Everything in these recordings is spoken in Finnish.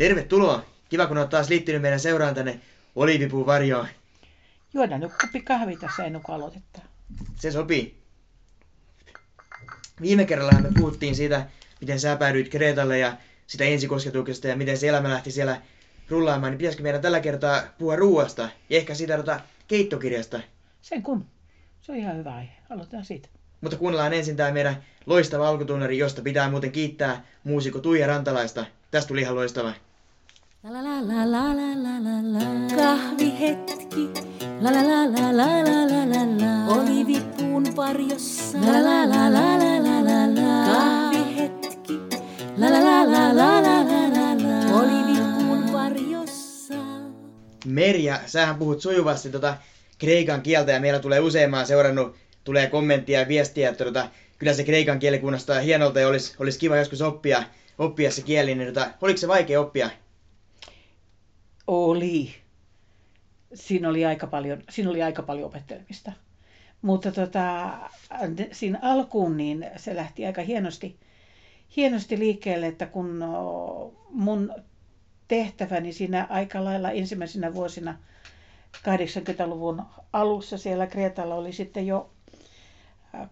Tervetuloa. Kiva, kun olet taas liittynyt meidän seuraan tänne Olivipuun varjoon. Juodaan nyt kuppi kahvi tässä ennen kuin aloitetaan. Se sopii. Viime kerralla me puhuttiin siitä, miten sä päädyit Kreetalle ja sitä ensikosketuksesta ja miten se elämä lähti siellä rullaamaan, niin pitäisikö meidän tällä kertaa puhua ruuasta ja ehkä siitä tota keittokirjasta. Sen kun. Se on ihan hyvä aihe. Aloitetaan siitä. Mutta kuunnellaan ensin tämä meidän loistava alkutunnari, josta pitää muuten kiittää muusikko Tuija Rantalaista. Tästä tuli ihan loistava. La la la la la la la la Kahvihetki. La la la la la la la la la Olivipuun varjossa. La la la la la la la la Kahvihetki. La la la la la la la la la Olivipuun varjossa. Merja, sähän puhut sujuvasti tota kreikan kieltä ja meillä tulee useamman seurannut, tulee kommenttia ja viestiä, että tota, kyllä se kreikan kieli kuulostaa hienolta ja olisi, olisi kiva joskus oppia, oppia se kieli, niin tota, oliko se vaikea oppia? Oli. Siinä oli aika paljon, siinä oli aika paljon opettelemista. Mutta tota, siinä alkuun niin se lähti aika hienosti, hienosti liikkeelle, että kun mun tehtäväni siinä aika lailla ensimmäisenä vuosina 80-luvun alussa siellä Kreetalla oli sitten jo,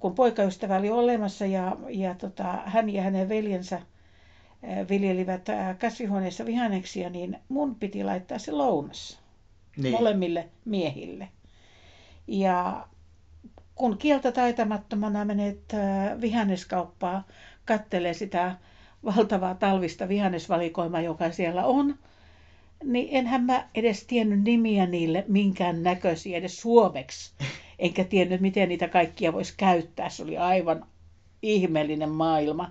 kun poikaystävä oli olemassa ja, ja tota, hän ja hänen veljensä viljelivät kasvihuoneessa vihanneksia, niin mun piti laittaa se lounas Niin. molemmille miehille. Ja kun kieltä taitamattomana menet vihanneskauppaa, kattelee sitä valtavaa talvista vihannesvalikoimaa, joka siellä on, niin enhän mä edes tiennyt nimiä niille minkään näköisiä edes suomeksi. Enkä tiennyt, miten niitä kaikkia voisi käyttää. Se oli aivan ihmeellinen maailma.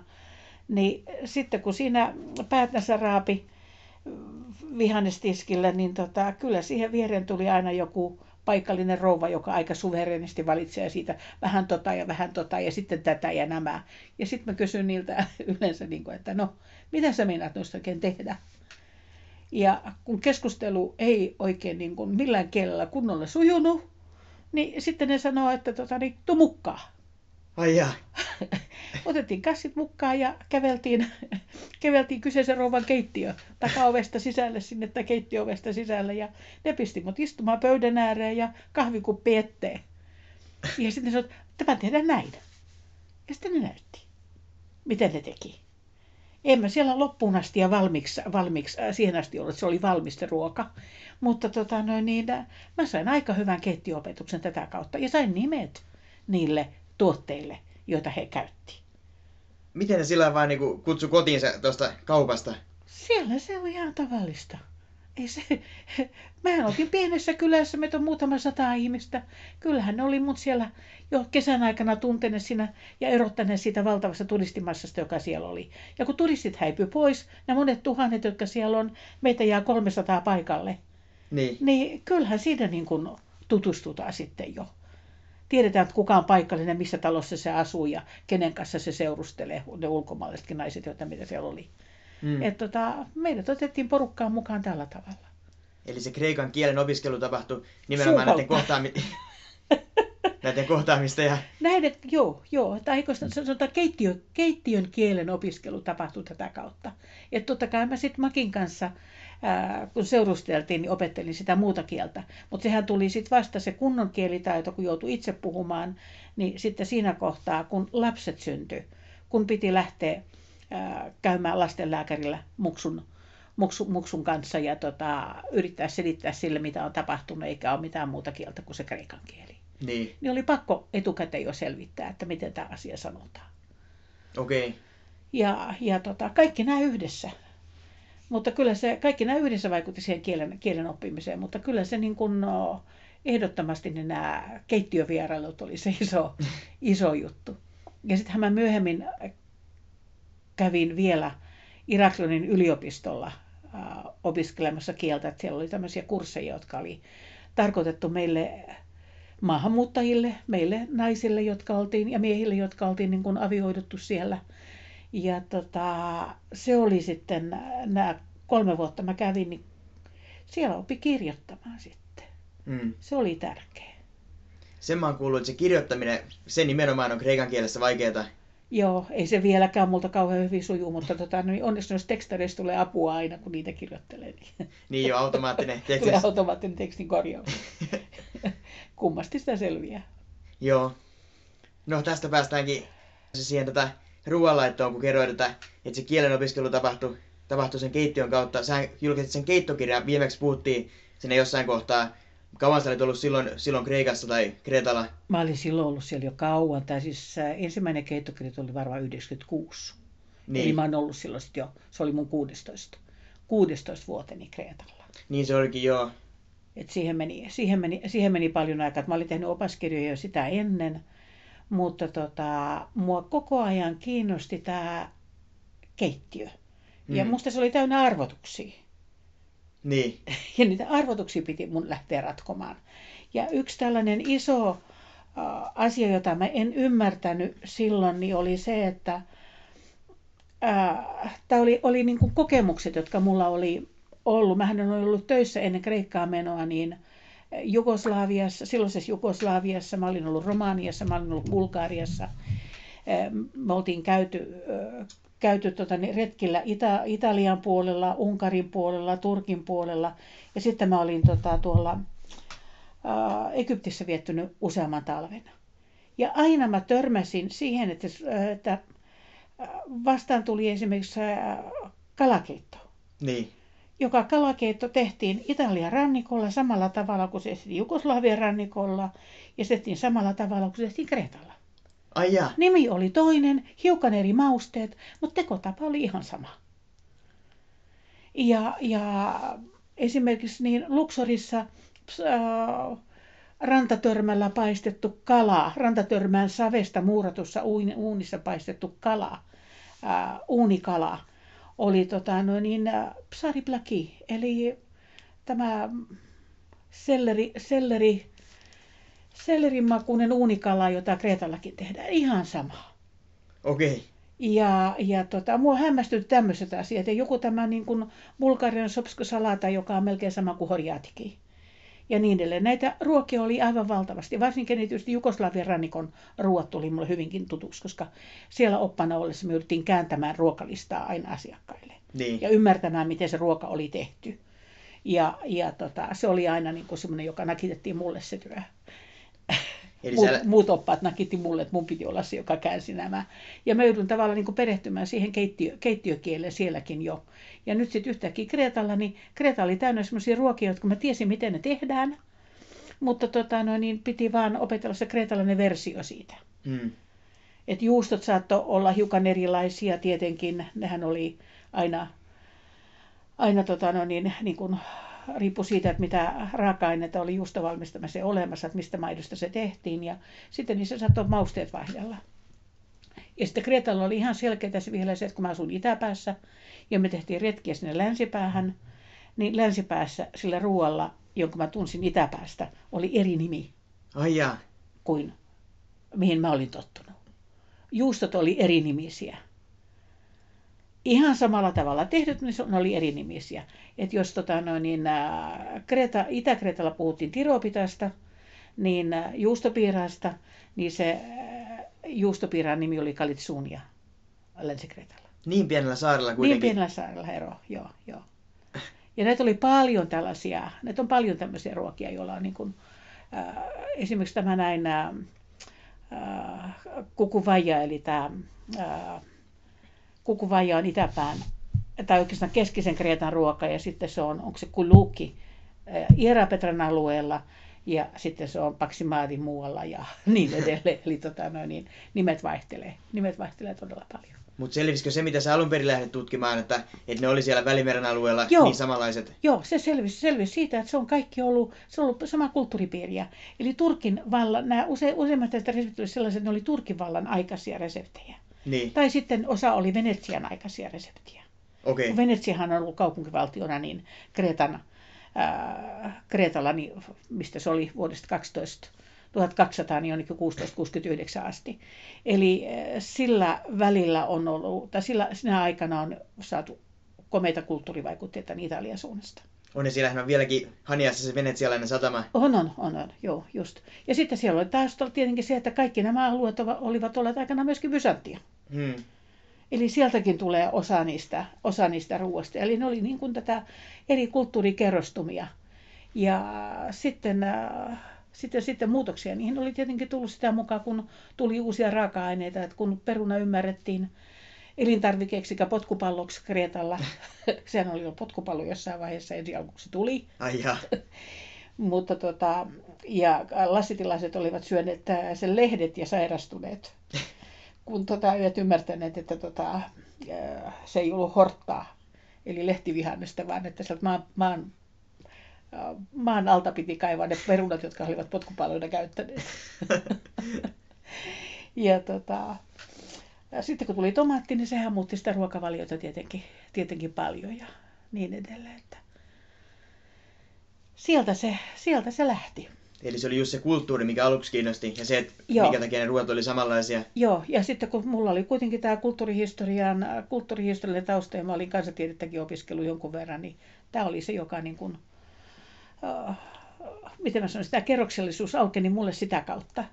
Niin sitten kun siinä päätänsä raapi vihannestiskillä, niin tota, kyllä siihen viereen tuli aina joku paikallinen rouva, joka aika suverenisti valitsee siitä vähän tota ja vähän tota ja sitten tätä ja nämä. Ja sitten mä kysyn niiltä yleensä, niin kuin, että no, mitä sä meinaat noista oikein tehdä? Ja kun keskustelu ei oikein niin kuin millään kielellä kunnolla sujunut, niin sitten ne sanoo, että tota, niin, tuu mukaan. Ai jaa. Otettiin kassit mukaan ja käveltiin, käveltiin kyseisen rouvan keittiö takaovesta sisälle sinne tai keittiöovesta sisälle ja ne pisti mut istumaan pöydän ääreen ja kahvikuppi eteen. Ja sitten sanoi, tämä tehdään näin. Ja sitten ne näytti, miten ne teki. En mä siellä loppuun asti ja valmiiksi, valmiiksi äh, siihen asti ollut, että se oli valmista ruoka. Mutta tota, noin, niin, äh, mä sain aika hyvän keittiöopetuksen tätä kautta ja sain nimet niille tuotteille, joita he käytti. Miten ne sillä vaan niinku kutsu kotiinsa tuosta kaupasta? Siellä se on ihan tavallista. Ei se, mä oltiin pienessä kylässä, meitä on muutama sata ihmistä. Kyllähän ne oli mut siellä jo kesän aikana tunteneet siinä ja erottaneet siitä valtavasta turistimassasta, joka siellä oli. Ja kun turistit häipy pois, nämä monet tuhannet, jotka siellä on, meitä jää 300 paikalle, Niin. niin kyllähän siinä niin kuin tutustutaan sitten jo. Tiedetään, että kuka on paikallinen, missä talossa se asuu ja kenen kanssa se seurustelee, ne ulkomaalaisetkin naiset, joita mitä siellä oli. Mm. Et tota, meidät otettiin porukkaan mukaan tällä tavalla. Eli se kreikan kielen opiskelu tapahtui nimenomaan näiden, kohtaami... näiden kohtaamista ja... Näiden, joo, joo, tai sanotaan keittiö, keittiön kielen opiskelu tapahtui tätä kautta. Et totta kai mä sitten Makin kanssa, ää, kun seurusteltiin, niin opettelin sitä muuta kieltä. Mutta sehän tuli sitten vasta se kunnon kielitaito, kun joutui itse puhumaan, niin sitten siinä kohtaa, kun lapset syntyi, kun piti lähteä ää, käymään lastenlääkärillä muksun, muksu, muksun kanssa ja tota, yrittää selittää sille, mitä on tapahtunut, eikä ole mitään muuta kieltä kuin se kreikan kieli Niin, niin oli pakko etukäteen jo selvittää, että miten tämä asia sanotaan. okei. Okay. Ja, ja tota, kaikki nämä yhdessä. Mutta kyllä se, kaikki nämä yhdessä vaikutti siihen kielen, kielen oppimiseen, mutta kyllä se niin kuin, no, ehdottomasti niin nämä keittiövierailut oli se iso, iso juttu. Ja sittenhän mä myöhemmin kävin vielä Iraklionin yliopistolla äh, opiskelemassa kieltä, että siellä oli tämmöisiä kursseja, jotka oli tarkoitettu meille maahanmuuttajille, meille naisille, jotka oltiin, ja miehille, jotka oltiin niin kuin avioiduttu siellä. Ja tota, se oli sitten, nämä kolme vuotta mä kävin, niin siellä oppi kirjoittamaan sitten. Mm. Se oli tärkeä. Sen mä oon kuullut, että se kirjoittaminen, se nimenomaan on kreikan kielessä vaikeeta. Joo, ei se vieläkään multa kauhean hyvin suju, mutta tota, niin onneksi noista tekstareista tulee apua aina, kun niitä kirjoittelee. Niin Niin jo, automaattinen teksti. tulee automaattinen tekstin korjaus. Kummasti sitä selviää. Joo. No tästä päästäänkin siihen tätä ruoanlaittoon, kun kerroit, että, että se kielen opiskelu tapahtui, tapahtui sen keittiön kautta. Sä julkaisit sen keittokirjan, viimeksi puhuttiin sinne jossain kohtaa. Kauan sä olit ollut silloin, silloin Kreikassa tai Kretalla? Mä olin silloin ollut siellä jo kauan. Tai siis äh, ensimmäinen keittokirja oli varmaan 96. Niin. Eli mä oon ollut silloin sit jo, se oli mun 16, 16 vuoteni Kreetalla. Niin se olikin, joo. Et siihen, meni, siihen, meni, siihen meni paljon aikaa. Mä olin tehnyt opaskirjoja jo sitä ennen, mutta tota, mua koko ajan kiinnosti tämä keittiö. Ja Mm. musta se oli täynnä arvotuksia. Niin. Ja niitä arvotuksia piti mun lähteä ratkomaan. Ja yksi tällainen iso äh, asia, jota mä en ymmärtänyt silloin, niin oli se, että äh, tämä oli, oli niin kuin kokemukset, jotka mulla oli ollut. Mähän olen ollut töissä ennen Kreikkaa menoa, niin Jugoslaviassa, silloisessa Jugoslaviassa, mä olin ollut Romaniassa, mä olin ollut Bulgariassa. Äh, Me oltiin käyty, käyty tota, niin retkillä Ita- Italian puolella, Unkarin puolella, Turkin puolella. Ja sitten mä olin tota, tuolla äh, Egyptissä viettynyt useamman talven. Ja aina mä törmäsin siihen, että, että vastaan tuli esimerkiksi kalakeitto. Niin. Joka kalakeitto tehtiin Italian rannikolla samalla tavalla kuin se tehtiin Jugoslavian rannikolla ja se tehtiin samalla tavalla kuin se tehtiin Kreetalla. Ai jaa. Nimi oli toinen, hiukan eri mausteet, mutta tekotapa oli ihan sama. Ja, ja esimerkiksi niin Luxorissa äh, rantatörmällä paistettu kala, rantatörmään savesta muuratussa uuni- uunissa paistettu kala, äh, uunikala, oli tota, no niin, äh, psariplaki, eli tämä selleri, selleri, sellerimakuinen uunikala, jota Kreetallakin tehdään, ihan sama. Okei. Okay. Ja, ja tota, mua hämmästytti tämmöiset asiat. Ja joku tämä niin kuin Bulgarian sopskosalata, joka on melkein sama kuin horjaatiki. Ja niin edelleen. Näitä ruokia oli aivan valtavasti. Varsinkin tietysti Jugoslavian rannikon ruoat tuli mulle hyvinkin tutuksi, koska siellä oppana ollessa me jouduttiin kääntämään ruokalistaa aina asiakkaille. Niin. Ja ymmärtämään, miten se ruoka oli tehty. Ja, ja tota, se oli aina niin semmoinen, joka nakitettiin mulle se työ. Eli Muut, siellä... muut oppaat nakitti mulle, että mun piti olla se, joka käänsi nämä. Ja mä joudun tavallaan niin kuin perehtymään siihen keittiö, keittiökieleen sielläkin jo. Ja nyt sitten yhtäkkiä Kreetalla, niin Kreeta oli täynnä sellaisia ruokia, jotka mä tiesin, miten ne tehdään. Mutta tota, no, niin piti vaan opetella se kreetalainen versio siitä. Mm. Et juustot saattoi olla hiukan erilaisia tietenkin. Nehän oli aina, aina tota, no, niin, niin kuin, riippui siitä, että mitä raaka-aineita oli juustovalmistamiseen olemassa, että mistä maidosta se tehtiin. Ja sitten niissä saattoi mausteet vaihdella. Ja sitten Kreetalla oli ihan selkeää se vielä se, että kun mä asun itäpäässä ja me tehtiin retkiä sinne länsipäähän, niin länsipäässä sillä ruoalla, jonka mä tunsin itäpäästä, oli eri nimi Ai jaa. kuin mihin mä olin tottunut. Juustot oli eri nimisiä. Ihan samalla tavalla tehdyt, niin ne oli eri nimisiä. Et jos tota, no, niin, Kreta, Itä-Kretalla puhuttiin tiropitasta, niin ää, juustopiiraasta, niin se ää, juustopiiraan nimi oli Kalitsuunia Länsi-Kretalla. Niin pienellä saarella Niin kuitenkin. pienellä saarella ero, joo, joo. Ja näitä oli paljon tällaisia, näitä on paljon tämmöisiä ruokia, joilla on niin kuin, äh, esimerkiksi tämä näin äh, kukuvaja, eli tämä äh, kukuvaja on itäpään, tai oikeastaan keskisen Kreetan ruoka, ja sitten se on, onko se kuluki äh, Ierapetran alueella, ja sitten se on Paksimaadi muualla ja niin edelleen. Eli tota, no, niin, nimet vaihtelee. Nimet vaihtelee todella paljon. Mutta selvisikö se, mitä sä alun perin lähdit tutkimaan, että, että ne oli siellä Välimeren alueella Joo. niin samanlaiset? Joo, se selvisi, selvisi siitä, että se on kaikki ollut, se on ollut sama kulttuuripiiriä. Eli Turkin vallan, nämä use, useimmat näistä reseptit olivat sellaiset, että ne oli Turkin vallan aikaisia reseptejä. Niin, Tai sitten osa oli Venetsian aikaisia reseptiä. Okay. Venetsiahan on ollut kaupunkivaltiona, niin Kreetan, ää, Kreetalla, niin, mistä se oli vuodesta 12, 1200, niin jonnekin 1669 asti. Eli ää, sillä välillä on ollut, tai sillä, sinä aikana on saatu komeita kulttuurivaikutteita Italian suunnasta. On ja siellähän on vieläkin Haniassa se venetsialainen satama. On, on, on, on, joo, just. Ja sitten siellä oli taas tietenkin se, että kaikki nämä alueet olivat olleet aikana myöskin Byzantia. Hmm. Eli sieltäkin tulee osa niistä, osa niistä ruoasta. Eli ne oli niin kuin tätä eri kulttuurikerrostumia. Ja sitten, äh, sitten, sitten muutoksia. Niihin oli tietenkin tullut sitä mukaan, kun tuli uusia raaka-aineita. Että kun peruna ymmärrettiin elintarvikeeksi eikä potkupalloksi Kreetalla. Sehän oli jo potkupallo jossain vaiheessa ensi alkuksi tuli. Ai. Mutta tota, ja lassitilaiset olivat syöneet äh, sen lehdet ja sairastuneet, kun tota, eivät ymmärtäneet, että tota, äh, se ei ollut horttaa, eli lehtivihannesta, vaan että sieltä maan, maan, äh, maan alta piti kaivaa ne perunat, jotka olivat potkupalloina käyttäneet. ja tota, sitten kun tuli tomaatti, niin sehän muutti sitä ruokavaliota tietenkin, tietenkin paljon ja niin edelleen. Että sieltä, se, sieltä se lähti. Eli se oli just se kulttuuri, mikä aluksi kiinnosti, ja se, että Joo. minkä takia ne ruoat oli samanlaisia. Joo, ja sitten kun mulla oli kuitenkin tämä kulttuurihistorian, kulttuurihistoriallinen tausta, ja mä olin kansantiedettäkin opiskellut jonkun verran, niin tämä oli se, joka niin kuin, uh, miten mä sanoisin, tämä kerroksellisuus aukeni mulle sitä kautta.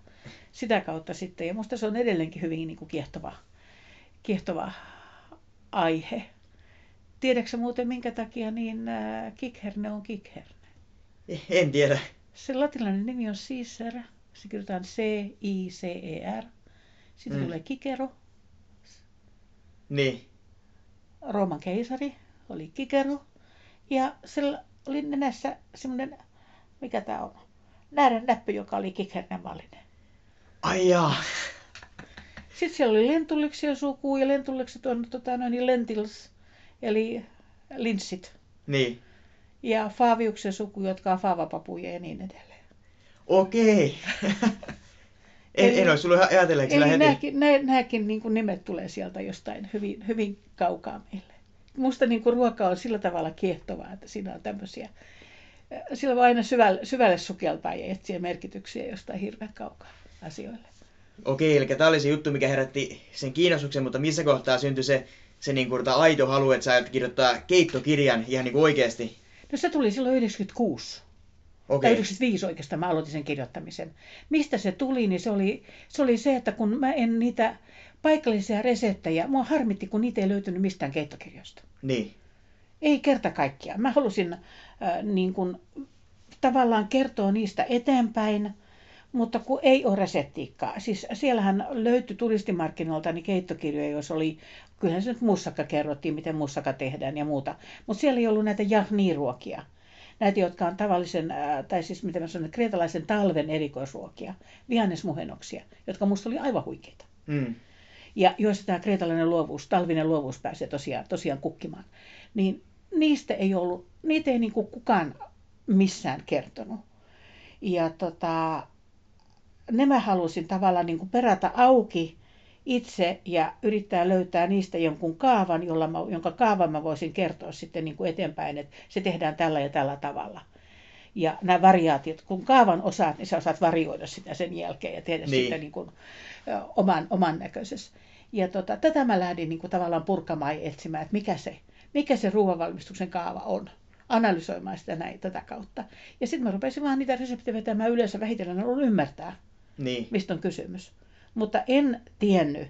Sitä kautta sitten, ja musta se on edelleenkin hyvin niin kuin kiehtova, kiehtova aihe. Tiedätkö muuten minkä takia niin äh, kikherne on kikherne? En tiedä. Se latinalainen nimi on Caesar. Se kirjoitetaan C-I-C-E-R. Siitä Mm. tulee kikero. Niin. Rooman keisari oli kikero. Ja sillä oli nenässä semmoinen, mikä tämä on, näärän näppy, joka oli kikernen mallinen. Ai jaa. Sitten siellä oli lentuliksien suku ja lentullikset on tota, noin niin lentils, eli linssit. Niin. Ja faaviuksen suku, jotka on faavapapuja ja niin edelleen. Okei. en, Eli- en olisi tullut ajatelleeksi Eli heti. nämäkin, nä, nämäkin niin kuin nimet tulee sieltä jostain hyvin, hyvin kaukaa meille. Musta niin kuin ruoka on sillä tavalla kiehtovaa, että siinä on tämmöisiä, sillä voi aina syvälle, syvälle sukeltaa ja etsiä merkityksiä jostain hirveän kaukaa asioille. Okei, eli tämä oli se juttu, mikä herätti sen kiinnostuksen, mutta missä kohtaa syntyi se, se niin kuin, aito halu, että sä kirjoittaa keittokirjan ihan niin kuin oikeasti? No se tuli silloin 96. Tai Okei. 95 oikeastaan mä aloitin sen kirjoittamisen. Mistä se tuli, niin se oli, se oli se, että kun mä en niitä paikallisia reseptejä, mua harmitti, kun niitä ei löytynyt mistään keittokirjoista. Niin. Ei kerta kaikkiaan. Mä halusin äh, niin kuin, tavallaan kertoa niistä eteenpäin, mutta kun ei ole reseptiikkaa. Siis siellähän löytyi turistimarkkinoilta niin keittokirjoja, joissa oli, kyllähän se nyt mussakka kerrottiin, miten mussakka tehdään ja muuta. Mutta siellä ei ollut näitä jahniiruokia. Näitä, jotka on tavallisen, tai siis miten mä sanon, kreetalaisen talven erikoisruokia, vihannesmuhennoksia, jotka musta oli aivan huikeita Mm. ja joissa tämä kreetalainen luovuus, talvinen luovuus pääsee tosiaan, tosiaan kukkimaan, niin niistä ei ollut, niitä ei niin kukaan missään kertonut. Ja tota, ne mä halusin tavallaan niin kuin perata auki itse ja yrittää löytää niistä jonkun kaavan, jolla mä, jonka kaavan mä voisin kertoa sitten niin kuin eteenpäin, että se tehdään tällä ja tällä tavalla. Ja nämä variaatiot, kun kaavan osaat, niin sä osaat varioida sitä sen jälkeen ja tehdä Niin. sitten niin kuin, oman, oman näköisessä. Ja tota, tätä mä lähdin niin kuin tavallaan purkamaan ja etsimään, että mikä se, mikä se ruoanvalmistuksen kaava on. Analysoimaan sitä näin tätä kautta. Ja sitten mä rupesin vaan niitä reseptejä vetämään yleensä vähitellen haluan ymmärtää, Niin. mistä on kysymys. Mutta en tiennyt,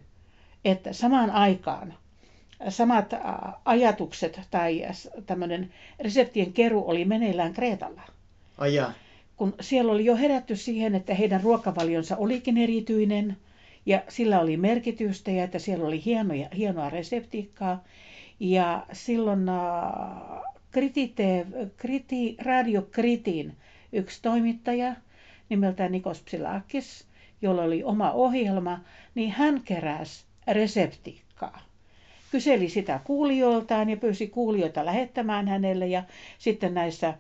että samaan aikaan samat ä, ajatukset tai tämmöinen reseptien keru oli meneillään Kreetalla. Ai jaa. Kun siellä oli jo herätty siihen, että heidän ruokavalionsa olikin erityinen ja sillä oli merkitystä ja että siellä oli hienoja, hienoa reseptiikkaa. Ja silloin äh, Kritite, Kriti, Radio Kritin yksi toimittaja nimeltään Nikos Psilakis, jolla oli oma ohjelma, niin hän keräsi reseptiikkaa. Kyseli sitä kuulijoiltaan ja pyysi kuulijoita lähettämään hänelle ja sitten näissä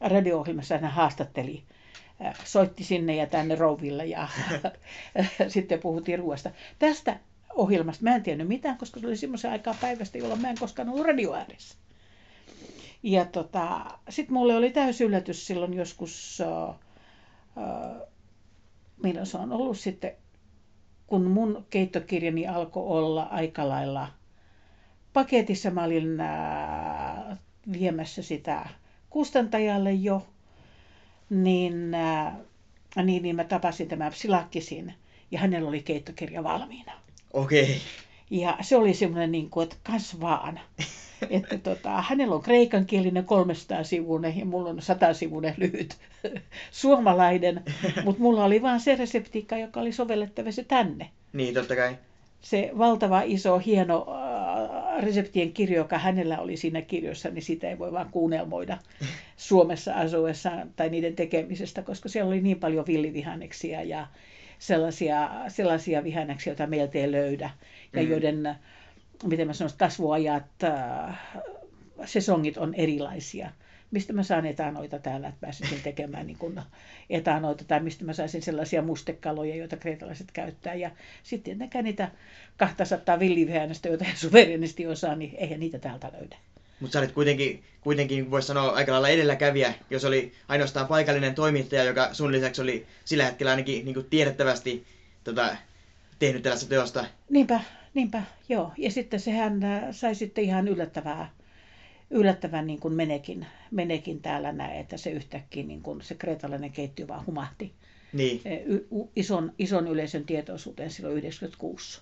radio-ohjelmissa hän haastatteli soitti sinne ja tänne rouville ja sitten puhuttiin ruoasta. Tästä ohjelmasta mä en tiennyt mitään, koska se oli semmoisen aikaa päivästä, jolloin mä en koskaan ollut radio ääressä. Ja tota, sitten mulle oli täysi yllätys silloin joskus, äh, äh, milloin se on ollut sitten, kun mun keittokirjani alkoi olla aika lailla paketissa. Mä olin äh, viemässä sitä kustantajalle jo, niin, äh, niin, niin mä tapasin tämän Psilakkisin ja hänellä oli keittokirja valmiina. Okei. Ja se oli semmoinen, niin kuin, että kasvaan. Että tota, hänellä on kreikankielinen 300 sivuinen ja mulla on 100 sivuinen lyhyt suomalainen, mutta mulla oli vaan se reseptiikka, joka oli sovellettavissa tänne. Niin, totta kai. Se valtava iso hieno äh, reseptien kirjo, joka hänellä oli siinä kirjossa, niin sitä ei voi vaan kuunnelmoida Suomessa asuessaan tai niiden tekemisestä, koska siellä oli niin paljon villivihanneksia ja sellaisia, sellaisia vihanneksia, joita meiltä ei löydä ja mm. joiden miten mä sanoisin, kasvuajat, äh, sesongit on erilaisia. Mistä mä saan etanoita täällä, että pääsisin tekemään niin kun etanoita, tai mistä mä saisin sellaisia mustekaloja, joita kreetalaiset käyttää. Ja sitten tietenkään niitä 200 villivihännöstä, joita he suverenisti osaa, niin eihän niitä täältä löydä. Mutta sä olit kuitenkin, kuitenkin voisi sanoa, aika lailla edelläkävijä, jos oli ainoastaan paikallinen toimittaja, joka sun lisäksi oli sillä hetkellä ainakin niin tiedettävästi tota, tehnyt tällaista teosta. Niinpä, Niinpä, joo. Ja sitten sehän äh, sai sitten ihan yllättävää, yllättävän niin kuin menekin, menekin täällä näin, että se yhtäkkiä niin kuin se kreetalainen keittiö vaan humahti niin. Y- ison, ison yleisön tietoisuuteen silloin 96.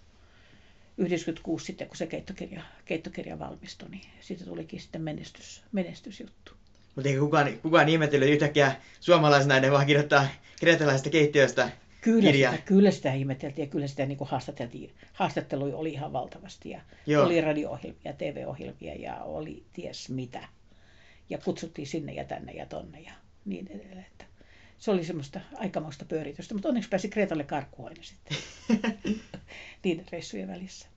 96 sitten, kun se keittokirja, keittokirja valmistui, niin siitä tulikin sitten menestys, menestysjuttu. Mutta eikä kukaan, kukaan ihmetellyt yhtäkkiä suomalaisnainen vaan kirjoittaa kreetalaisesta keittiöstä Kyllä kirja. sitä, kyllä sitä ihmeteltiin ja kyllä sitä niin haastateltiin. Haastatteluja oli ihan valtavasti ja Joo. oli radio-ohjelmia, TV-ohjelmia ja oli ties mitä. Ja kutsuttiin sinne ja tänne ja tonne ja niin edelleen. Että se oli semmoista aikamoista pyöritystä, mutta onneksi pääsi Kreetalle karkuun aina sitten niiden reissujen välissä.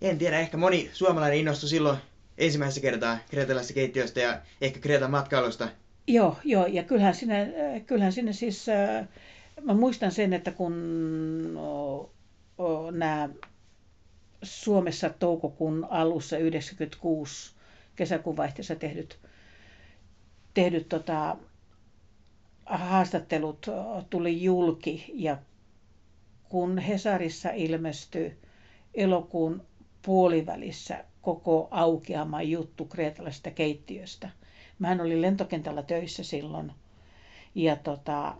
En tiedä, ehkä moni suomalainen innostui silloin ensimmäisessä kertaa kreetalaisesta keittiöstä ja ehkä Kreetan matkailusta. Joo, joo, ja kyllähän sinne, kyllähän sinne siis, äh, mä muistan sen, että kun o, o, nämä Suomessa toukokuun alussa 96 kesäkuun vaihteessa tehdyt, tehdyt tota, haastattelut tuli julki ja kun Hesarissa ilmestyi elokuun puolivälissä koko aukeama juttu kreetalaisesta keittiöstä. Mähän olin lentokentällä töissä silloin ja tota,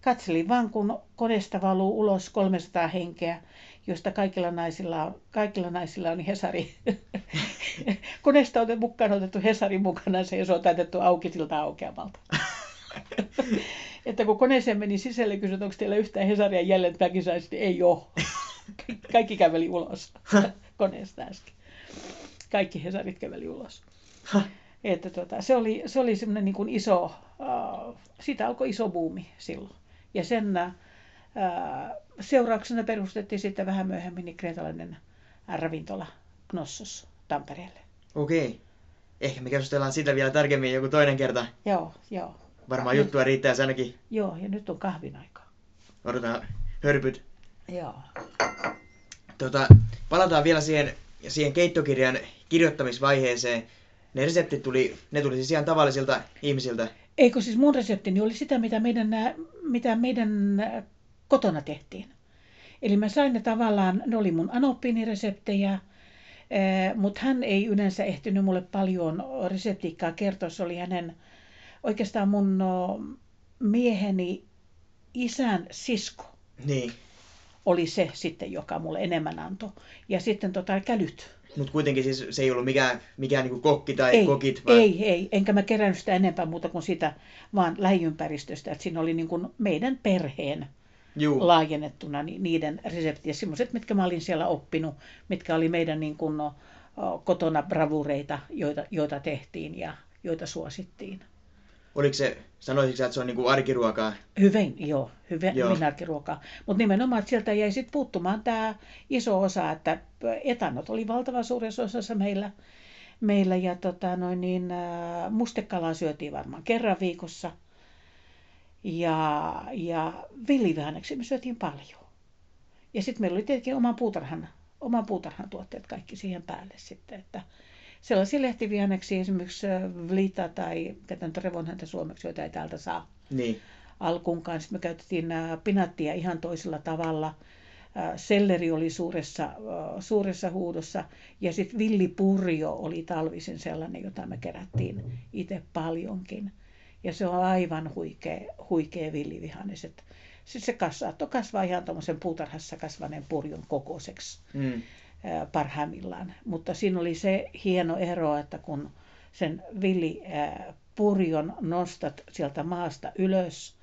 katselin vaan, kun koneesta valuu ulos 300 henkeä, josta kaikilla naisilla on, kaikilla naisilla on Hesari. koneesta on mukaan otettu Hesari mukana se, ja se on täytetty auki siltä aukeamalta. että kun koneeseen meni sisälle ja kysyi, onko teillä yhtään Hesaria jäljellä, että mäkin saisin, niin ei ole. Kaikki käveli ulos koneesta äsken. Kaikki Hesarit käveli ulos. Että tota, se oli, se oli semmoinen niin iso, uh, siitä alkoi iso buumi silloin. Ja sen uh, seurauksena perustettiin sitten vähän myöhemmin niin kreetalainen ravintola Knossos Tampereelle. Okei. Ehkä me keskustellaan siitä vielä tarkemmin joku toinen kerta. Joo, joo. Varmaan juttua riittää ainakin. Joo, ja nyt on kahvin aika. Odotetaan hörpyt. Joo. Tota, palataan vielä siihen, siihen keittokirjan kirjoittamisvaiheeseen. Ne reseptit tuli, ne tuli siis ihan tavallisilta ihmisiltä. Eikö siis mun reseptini oli sitä, mitä meidän, nää- mitä meidän nää kotona tehtiin. Eli mä sain ne tavallaan, ne oli mun anoppiinireseptejä, mutta hän ei yleensä ehtinyt mulle paljon reseptiikkaa kertoa. Se oli hänen, oikeastaan mun no, mieheni isän sisko Niin. oli se sitten, joka mulle enemmän antoi. Ja sitten tota, kälyt. Mutta kuitenkin siis se ei ollut mikään, mikään niinku kokki tai Ei, kokit, vaan ei, ei, enkä mä kerännyt sitä enempää muuta kuin sitä, vaan lähiympäristöstä. Että siinä oli niin kuin meidän perheen Juu. laajennettuna ni- niiden reseptiä, semmoiset, mitkä mä olin siellä oppinut, mitkä oli meidän niin kuin, no, kotona bravureita, joita, joita tehtiin ja joita suosittiin. Oliko se, sanoisitko sä, että se on niinku arkiruokaa? Hyvin, joo, hyvin, Joo. hyvin arkiruokaa. Mutta nimenomaan, että sieltä jäi sitten puuttumaan tämä iso osa, että etanot oli valtavan suuressa osassa meillä, meillä ja tota, noin niin, äh, mustekalaa syötiin varmaan kerran viikossa. Ja, ja villivihanneksia me syötiin paljon. Ja sitten meillä oli tietenkin oman puutarhan, oman puutarhan tuotteet kaikki siihen päälle sitten, että sellaisia lehtivihanneksia esimerkiksi äh, vlita tai nyt revonhäntä suomeksi, joita ei täältä saa Niin. alkuun kanssa. Me käytettiin ää, pinattia ihan toisella tavalla. Ää, Selleri oli suuressa, suuressa huudossa ja sitten villipurjo oli talvisin sellainen, jota me kerättiin itse paljonkin. Ja se on aivan huikea, huikea villivihannes. Sitten se kas, saattoi kasvaa ihan tuommoisen puutarhassa kasvaneen purjon kokoiseksi. Mm. Parhaimmillaan. Mutta siinä oli se hieno ero, että kun sen villi ää, purjon nostat sieltä maasta ylös,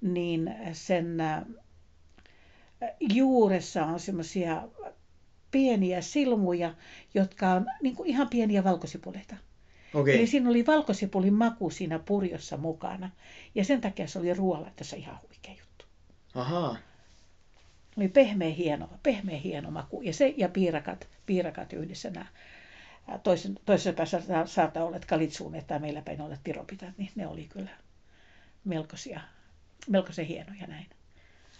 niin sen juuressa on semmoisia pieniä silmuja, jotka on niin kuin ihan pieniä valkosipuleita. Okei. Eli siinä oli valkosipulin maku siinä purjossa mukana. Ja sen takia se oli ruoalaitossa ihan huikea juttu. Ahaa. Oli pehmeä hieno, pehmeä hieno maku. Ja se ja piirakat, piirakat yhdessä nämä. Toisen, toisessa päässä sa- saattaa olla että kalitsuunet tai meillä päin olla tiropitat, niin ne oli kyllä melkoisia, melkoisen hienoja näin.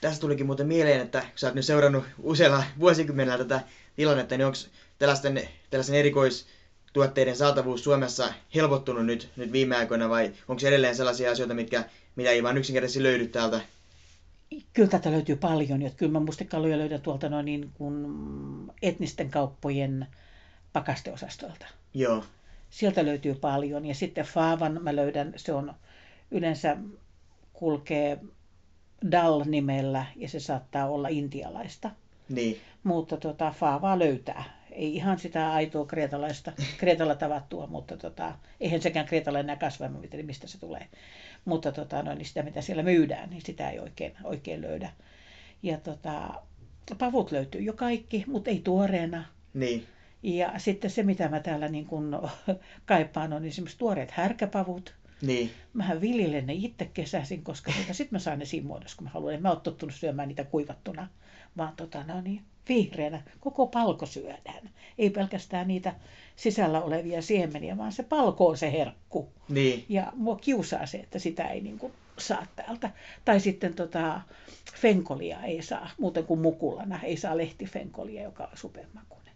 Tästä tulikin muuten mieleen, että kun sä oot nyt seurannut usealla vuosikymmenellä tätä tilannetta, niin onko tällaisten, tällaisen erikoistuotteiden saatavuus Suomessa helpottunut nyt, nyt viime aikoina vai onko edelleen sellaisia asioita, mitkä, mitä ei vaan yksinkertaisesti löydy täältä? Kyllä tätä löytyy paljon, että kyllä mä mustekaloja löydän tuolta noin niin kuin etnisten kauppojen pakasteosastolta. Joo, Sieltä löytyy paljon. Ja sitten faavan mä löydän, se on yleensä kulkee Dal-nimellä ja se saattaa olla intialaista. niin. Mutta tota, faavaa löytää. Ei ihan sitä aitoa kreetalaista, kreetalla tavattua, mutta tota, eihän sekään kreetalla enää kasva, mistä se tulee. Mutta tota, no, niin sitä, mitä siellä myydään, niin sitä ei oikein, oikein löydä. Ja tota, pavut löytyy jo kaikki, mutta ei tuoreena. Niin, Ja sitten se, mitä mä täällä niin kun kaipaan, on esimerkiksi tuoreet härkäpavut. niin, Mähän viljelen ne itse kesäisin, koska tota, sitten mä saan ne siinä muodossa, kun mä haluan. En mä oon tottunut syömään niitä kuivattuna, vaan tota, no niin, vihreänä. Koko palko syödään. Ei pelkästään niitä sisällä olevia siemeniä, vaan se palko on se herkku. niin, Ja mua kiusaa se, että sitä ei niin kuin saa täältä. Tai sitten tota, fenkolia ei saa, muuten kuin mukulana. Ei saa lehtifenkolia, joka on supermakuinen.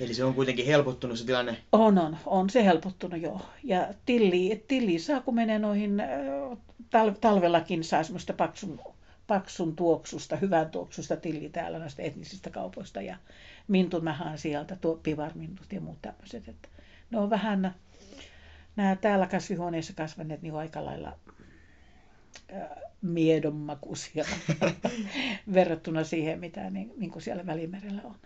Eli se on kuitenkin helpottunut se tilanne. On, on, on se helpottunut joo. Ja tilli, tilli saa, kun menee noihin, tal, talvellakin saa semmoista paksun, paksun tuoksusta, hyvän tuoksusta tilli täällä noista etnisistä kaupoista. Ja mintun mä haan sieltä, tuo pivarmintut ja muut tämmöiset. Että ne on vähän, nämä täällä kasvihuoneessa kasvaneet niin aika lailla miedonmakuisia verrattuna siihen, mitä niin, niin kuin siellä Välimerellä on.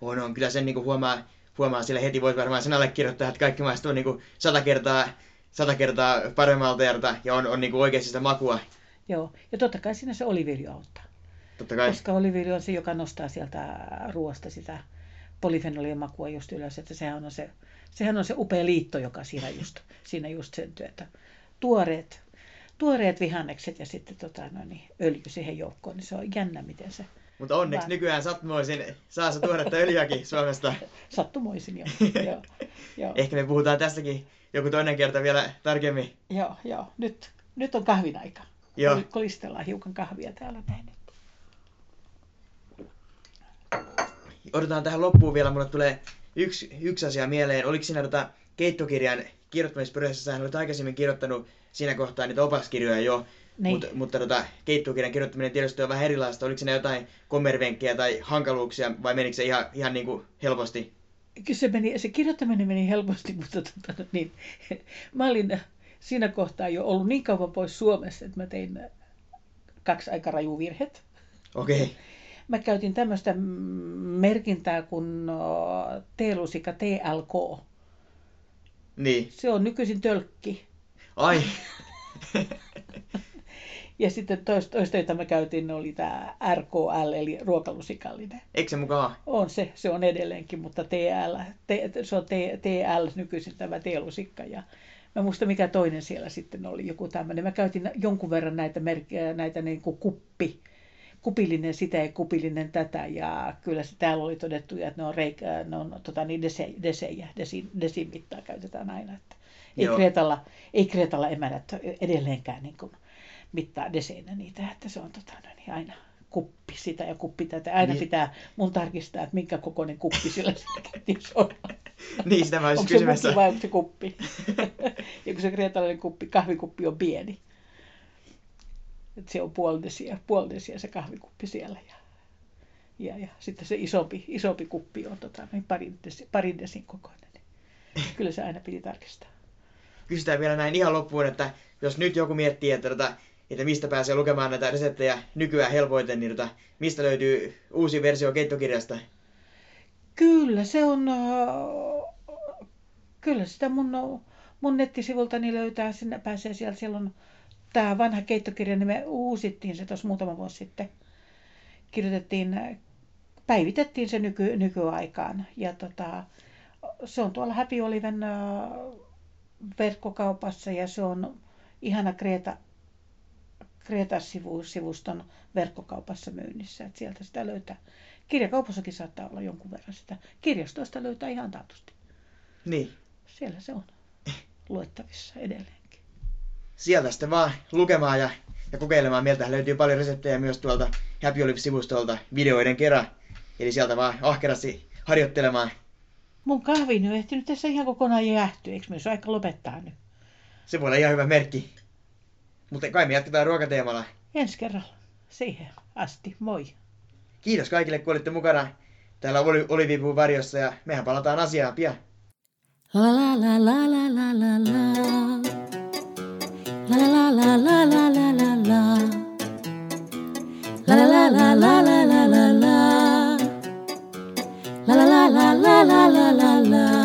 On, on. Kyllä sen niin huomaa, huomaa sillä heti, voisi varmaan sen allekirjoittaa, että kaikki maistuu niin kuin sata kertaa, sata kertaa paremmalta ja, ja on, on niin kuin oikeasti sitä makua. Joo, ja totta kai siinä se oliviöljy auttaa. Totta kai. Koska oliviöljy on se, joka nostaa sieltä ruoasta sitä polyfenolien makua just ylös, että sehän on se, sehän on se upea liitto, joka siinä just, siinä just syntyy, että tuoreet, tuoreet vihannekset ja sitten tota, no niin, öljy siihen joukkoon, niin se on jännä, miten se Mutta onneksi Vaan- nykyään sattumoisin saa se tuoretta öljyäkin Suomesta. sattumoisin jo. joo, joo, Ehkä me puhutaan tästäkin joku toinen kerta vielä tarkemmin. joo, joo. Nyt, nyt on kahvin aika. Joo. Kol- Kolistellaan hiukan kahvia täällä näin. Odotetaan tähän loppuun vielä, mulle tulee yksi, yksi asia mieleen. Oliko siinä tota keittokirjan kirjoittamisprosessissa, hän olet aikaisemmin kirjoittanut siinä kohtaa niitä opaskirjoja jo, Niin. mutta, mutta tota, keittokirjan kirjoittaminen tietysti on vähän erilaista. Oliko siinä jotain kommervenkkejä tai hankaluuksia vai menikö se ihan, ihan niin kuin helposti? Kyllä se, meni, se kirjoittaminen meni helposti, mutta tota, niin, mä olin siinä kohtaa jo ollut niin kauan pois Suomessa, että mä tein kaksi aika raju virhet. Okei, okay. Mä käytin tämmöistä mm, merkintää kuin T-lusikka TLK. niin. Se on nykyisin tölkki. Ai, Ja sitten toista, toista jota mä käytin, oli tämä RKL, eli ruokalusikallinen. eikö se mukaan? On se, se on edelleenkin, mutta TL, T, se on T, TL nykyisin tämä T-lusikka. Ja mä muista mikä toinen siellä sitten oli, joku tämmöinen. Mä käytin jonkun verran näitä, merkkejä, näitä niin kuin kuppi, kupillinen sitä ja kupillinen tätä. Ja kyllä se täällä oli todettu, että ne on, reikä, ne on tota, niin dese, desejä, desin, desin mittaa käytetään aina. Että ei, Joo. Kreetalla, ei Kreetalla emännät edelleenkään niin kuin mittaa deseinä niitä, että se on tota, no niin, aina kuppi sitä ja kuppi tätä. Aina Niin. pitää mun tarkistaa, että minkä kokoinen kuppi sillä siellä ketjussa on. Niin, sitä mä olisin onko se kysymässä. vai onko se kuppi? ja kun se kreetalainen kuppi, kahvikuppi on pieni. Et se on puolidesia, puolidesia se kahvikuppi siellä. Ja, ja, ja sitten se isompi, isompi kuppi on tota, noin parin, desi, parin desin kokoinen. Kyllä se aina piti tarkistaa. Kysytään vielä näin ihan loppuun, että jos nyt joku miettii, että, tota, että mistä pääsee lukemaan näitä reseptejä nykyään helpoiten, niin tota, mistä löytyy uusi versio keittokirjasta? Kyllä se on, äh, kyllä sitä mun, mun nettisivultani löytää, sinne pääsee sieltä, siellä on tämä vanha keittokirja, niin me uusittiin se tuossa muutama vuosi sitten. Kirjoitettiin, päivitettiin se nyky, nykyaikaan ja tota, se on tuolla Happy Oliven äh, verkkokaupassa ja se on ihana Kreta, Kreta-sivuston verkkokaupassa myynnissä. Että sieltä sitä löytää. Kirjakaupassakin saattaa olla jonkun verran sitä. Kirjastoista löytää ihan taatusti. Niin. Siellä se on luettavissa edelleenkin. Sieltä sitten vaan lukemaan ja, ja kokeilemaan. Meiltä löytyy paljon reseptejä myös tuolta Happy Olive-sivustolta videoiden kerran. Eli sieltä vaan ahkerasti harjoittelemaan. Mun kahvi nyt ehtinyt tässä ihan kokonaan jäähtyä. Eikö myös aika lopettaa nyt? Se voi olla ihan hyvä merkki. Mutta kai me jatketaan ruokateemalla. Ensi kerralla. Siihen asti. Moi. Kiitos kaikille, kun olitte mukana täällä Olivipuun varjossa ja mehän palataan asiaan pian. La la la la la la la la. La la la la la la la la. La la la la la la la la. La la la la la la la la.